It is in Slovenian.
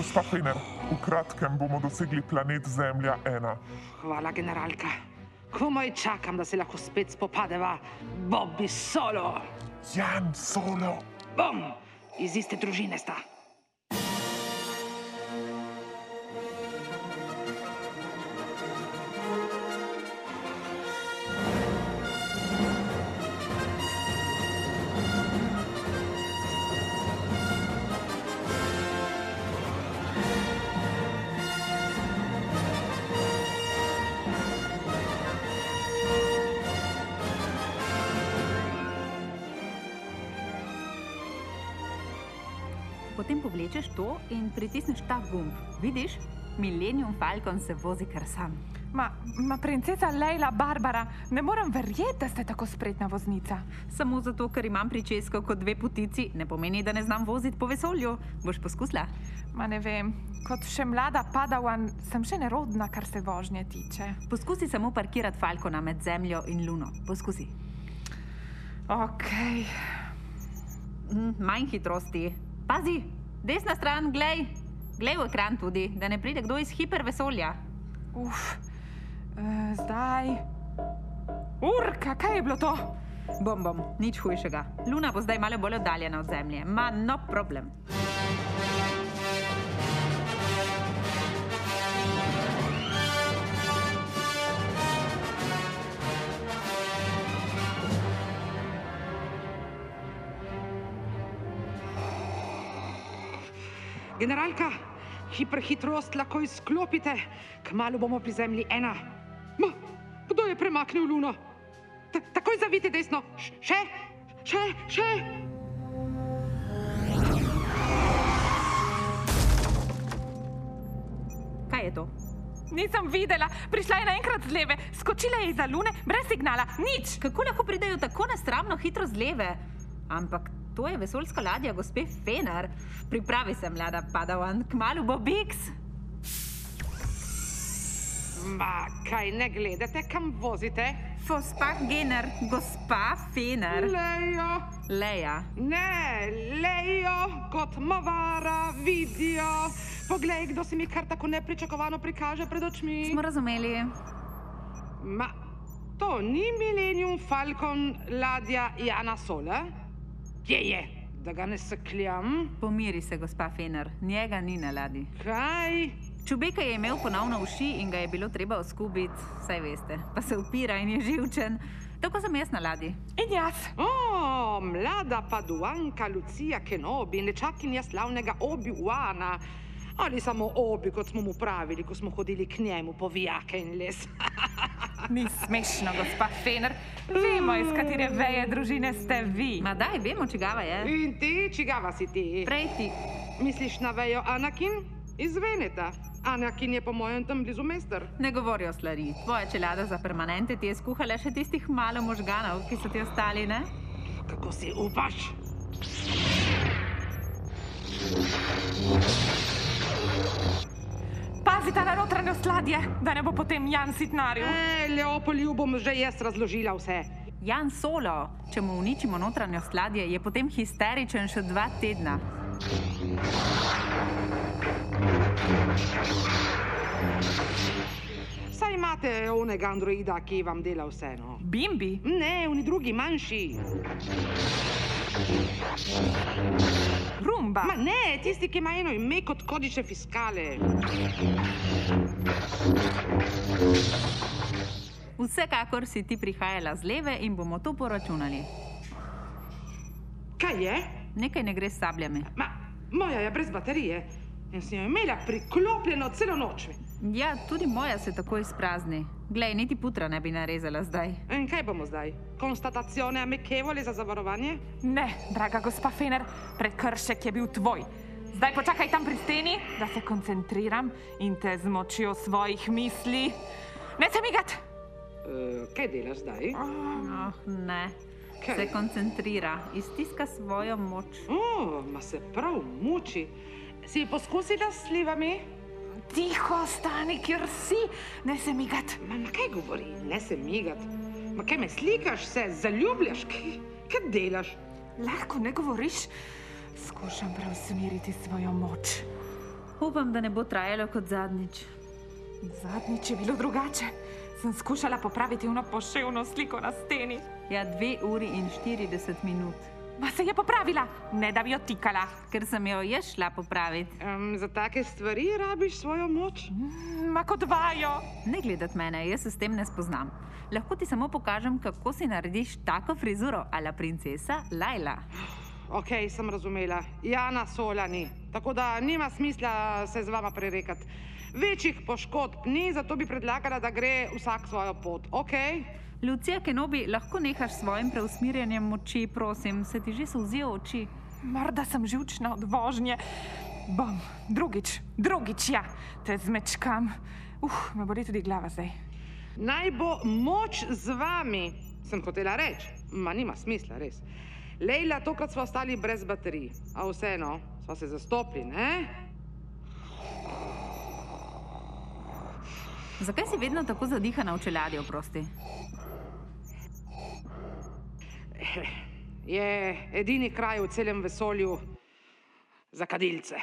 Gospa Fener, v kratkem bomo dosegli planet Zemlja 1. Hvala, generalka. Komaj čakam, da se lahko spet spopadeva. Bobby solo. Jan Solo. Bom, iz iste družine sta. Potem povlečeš to in pritisneš ta gumb. Vidiš, Millennium Falcon se vozi kar sam. Ma, ma princesa Leila Barbara, ne morem verjeti, da ste tako spretna voznica. Samo zato, ker imam pričesko kot dve putici, ne pomeni, da ne znam voziti po vesolju. Boš poskusila? Ma ne vem, kot še mlada padawan sem še nerodna, kar se vožnje tiče. Poskusi samo parkirati Falcona med Zemljo in Luno. Poskusi. Ok, Mm, manj hitrosti. Pazi, desna stran, glej. Glej v ekran tudi, da ne pride kdo iz hipervesolja. uf, e, zdaj. Urka, kaj je bilo to? Bom, bom, nič hujšega. Luna bo zdaj malo bolj oddaljena od Zemlje. Ma no problem. Generalka, hiperhitrost lahko izklopite, kmalo bomo pri zemlji ena. Ma, kdo je premaknil luno? Ta, takoj zavite desno, Š- še, še, še. Kaj je to? Nisem videla, prišla je naenkrat z leve, skočila je izza lune, brez signala, nič. Kako lahko pridejo tako nesramno hitro z leve? Ampak to je vesoljska ladja gospe Fener. Pripravi se, mlada padawan, kmalu bo Bix. Ma, kaj ne gledate, kam vozite? Gospa Gener, gospa Fener. Lejo, Leja. ne, lejo, kot mavara, vidijo. Poglej, kdo se mi kar tako nepričakovano prikaže pred očmi. Smo razumeli. Ma, to ni Millennium Falcon ladja Jana Sole? Kje je? Da ga ne sekljam? Pomiri se, gospa Fener. Njega ni na ladji. Kaj? Čubeka je imel ponovno uši in ga je bilo treba oskubiti, saj veste. Pa se upira in je živčen. Tako sem jaz na ladji. In jaz. O, mlada paduanka Lucija Kenobi, nečakinja slavnega Obi-Wana. Ali samo Obi, kot smo mu pravili, ko smo hodili k njemu po vijake in les. Ni smešno, gospa Fener. Vemo, iz katere veje družine ste vi. Ma daj, vemo, čigava je. In ti, čigava si ti? Prej ti. Misliš na vejo Anakin? Iz Veneta. Anakin je po mojem tam blizu mester. Ne govori o slari. Tvoja čelada za permanente ti je skuhala še tistih malo možganov, ki so ti ostali, ne? Kako si upaš? Pazite na notranjost ladje, da ne bo potem Jan sitnaril. E, Leopolju bom že jaz razložila vse. Jan Solo, če mu uničimo notranjost ladje, je potem histeričen še dva tedna. Saj imate onega androida, ki vam dela vse, no. Bimbi, Ne, oni drugi, manjši. Rumba. Ma ne, tisti, ki ima eno ime kot kodiče fiskale. Vsekakor si ti prihajala z leve in bomo to poračunali. Kaj je? Nekaj ne gre s sabljami. Ma, moja je brez baterije in sem jo imela priklopljeno celo noč. Ja, tudi moja se tako izprazni. Glej, niti putra ne bi narezala zdaj. In kaj bomo zdaj? Konstatacione amekevole za zavarovanje? Ne, draga gospa Fener, prekršek je bil tvoj. Zdaj počakaj tam pri steni, da se koncentriram in te z močjo svojih misli. Ne se migat! Uh, kaj delaš zdaj? Oh, ne. Kaj? Se koncentrira, iztiska svojo moč. O, ma se prav muči. Si poskusila s slivami? Tiho, stani, kjer si, ne se migat. Ma, ma kaj govori, ne se migat. Ma kaj me slikaš, se zaljubljaš, kaj, kaj delaš? Lahko ne govoriš, skušam preusmeriti svojo moč. Upam, da ne bo trajalo kot zadnjič. Zadnjič je bilo drugače. Sem skušala popraviti uno poševno sliko na steni. Ja, dve uri in 40 minut. Ma se je popravila, ne da bi jo tikala. Ker sem jo jaz šla popraviti. Um, za take stvari rabiš svojo moč? Ma kot vajo. Ne gledati mene, jaz se s tem ne spoznam. Lahko ti samo pokažem, kako si narediš tako frizuro, ala princesa Laila. Ok, sem razumela. Jana Sola ni. Tako da nima smisla se z vama prerekati. Večjih poškodb ni, zato bi predlagala, da gre vsak svojo pot. Ok? Lucija Kenobi, lahko nehaš s svojim preusmirjanjem moči, prosim, se ti že solzijo oči. Morda sem živčna od vožnje. Bom, drugič, drugič, ja, te zmečkam. Uf, me boli tudi glava zdaj. Naj bo moč z vami, sem hotela reči. Ma nima smisla, res. Lejla, tokrat smo ostali brez baterij, a vseeno smo se zastopili, ne? Zakaj si vedno tako zadihana v čeladi, oprosti? Je edini kraj v celem vesolju za kadilce.